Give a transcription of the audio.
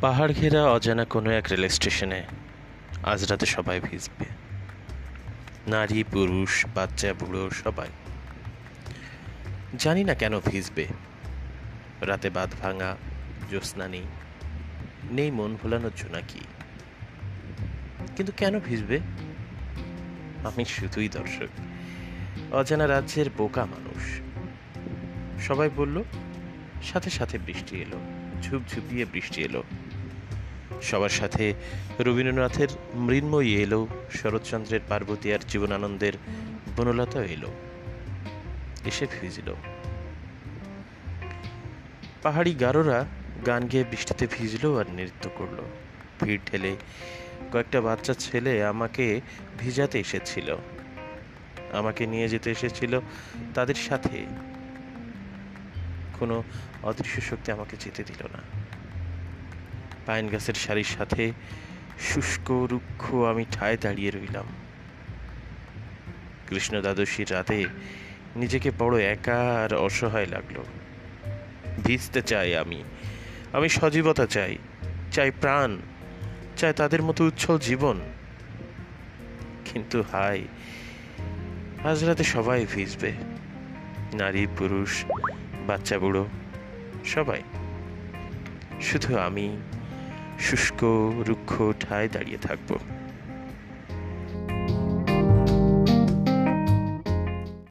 পাহাড় ঘেরা অজানা কোনো এক রেল স্টেশনে আজ রাতে সবাই ভিজবে। নারী, পুরুষ, বাচ্চা, বুড়ো, সবাই। জানি না কেন ভিজবে। রাতে বাদ ভাঙা, জ্যোৎস্না নেই। নেই মন ভোলানোর জোনাকি কিন্তু কেন ভিজবে? আমি শুধুই দর্শক। অজানা রাজ্যের বোকা মানুষ। সবাই বলল, সাথে সাথে বৃষ্টি এলো, ঝুপঝুপিয়ে বৃষ্টি এলো। সবার সাথে রবীন্দ্রনাথের মৃন্ময়ী এলো, শরৎচন্দ্রের পার্বতী আর জীবনানন্দের বনলতা এলো, এসে ভিজল। পাহাড়ি গারোরা গান গেয়ে বৃষ্টিতে ভিজলো আর নৃত্য করল। ভিড় ঠেলে কয়েকটা বাচ্চা ছেলে আমাকে ভিজাতে এসেছিল। আমাকে নিয়ে যেতে এসেছিল তাদের সাথে। কোনো অদৃশ্য শক্তি আমাকে যেতে দিল না। পাইন গাছের সারির সাথে শুষ্ক, রুক্ষ আমি ঠায় দাঁড়িয়ে রইলাম। কৃষ্ণ দ্বাদশীর রাতে নিজেকে বড় একা আর অসহায় লাগল। ভিজতে চাই আমি। আমি সজীবতা চাই। চাই প্রাণ। চাই তাদের মতো উচ্ছল জীবন। কিন্তু হাই আজ রাতে সবাই ভিজবে। নারী, পুরুষ, বাচ্চা, বুড়ো, সবাই। শুধু আমি শুষ্ক রুক্ষ ঠায় দাঁড়িয়ে থাকব।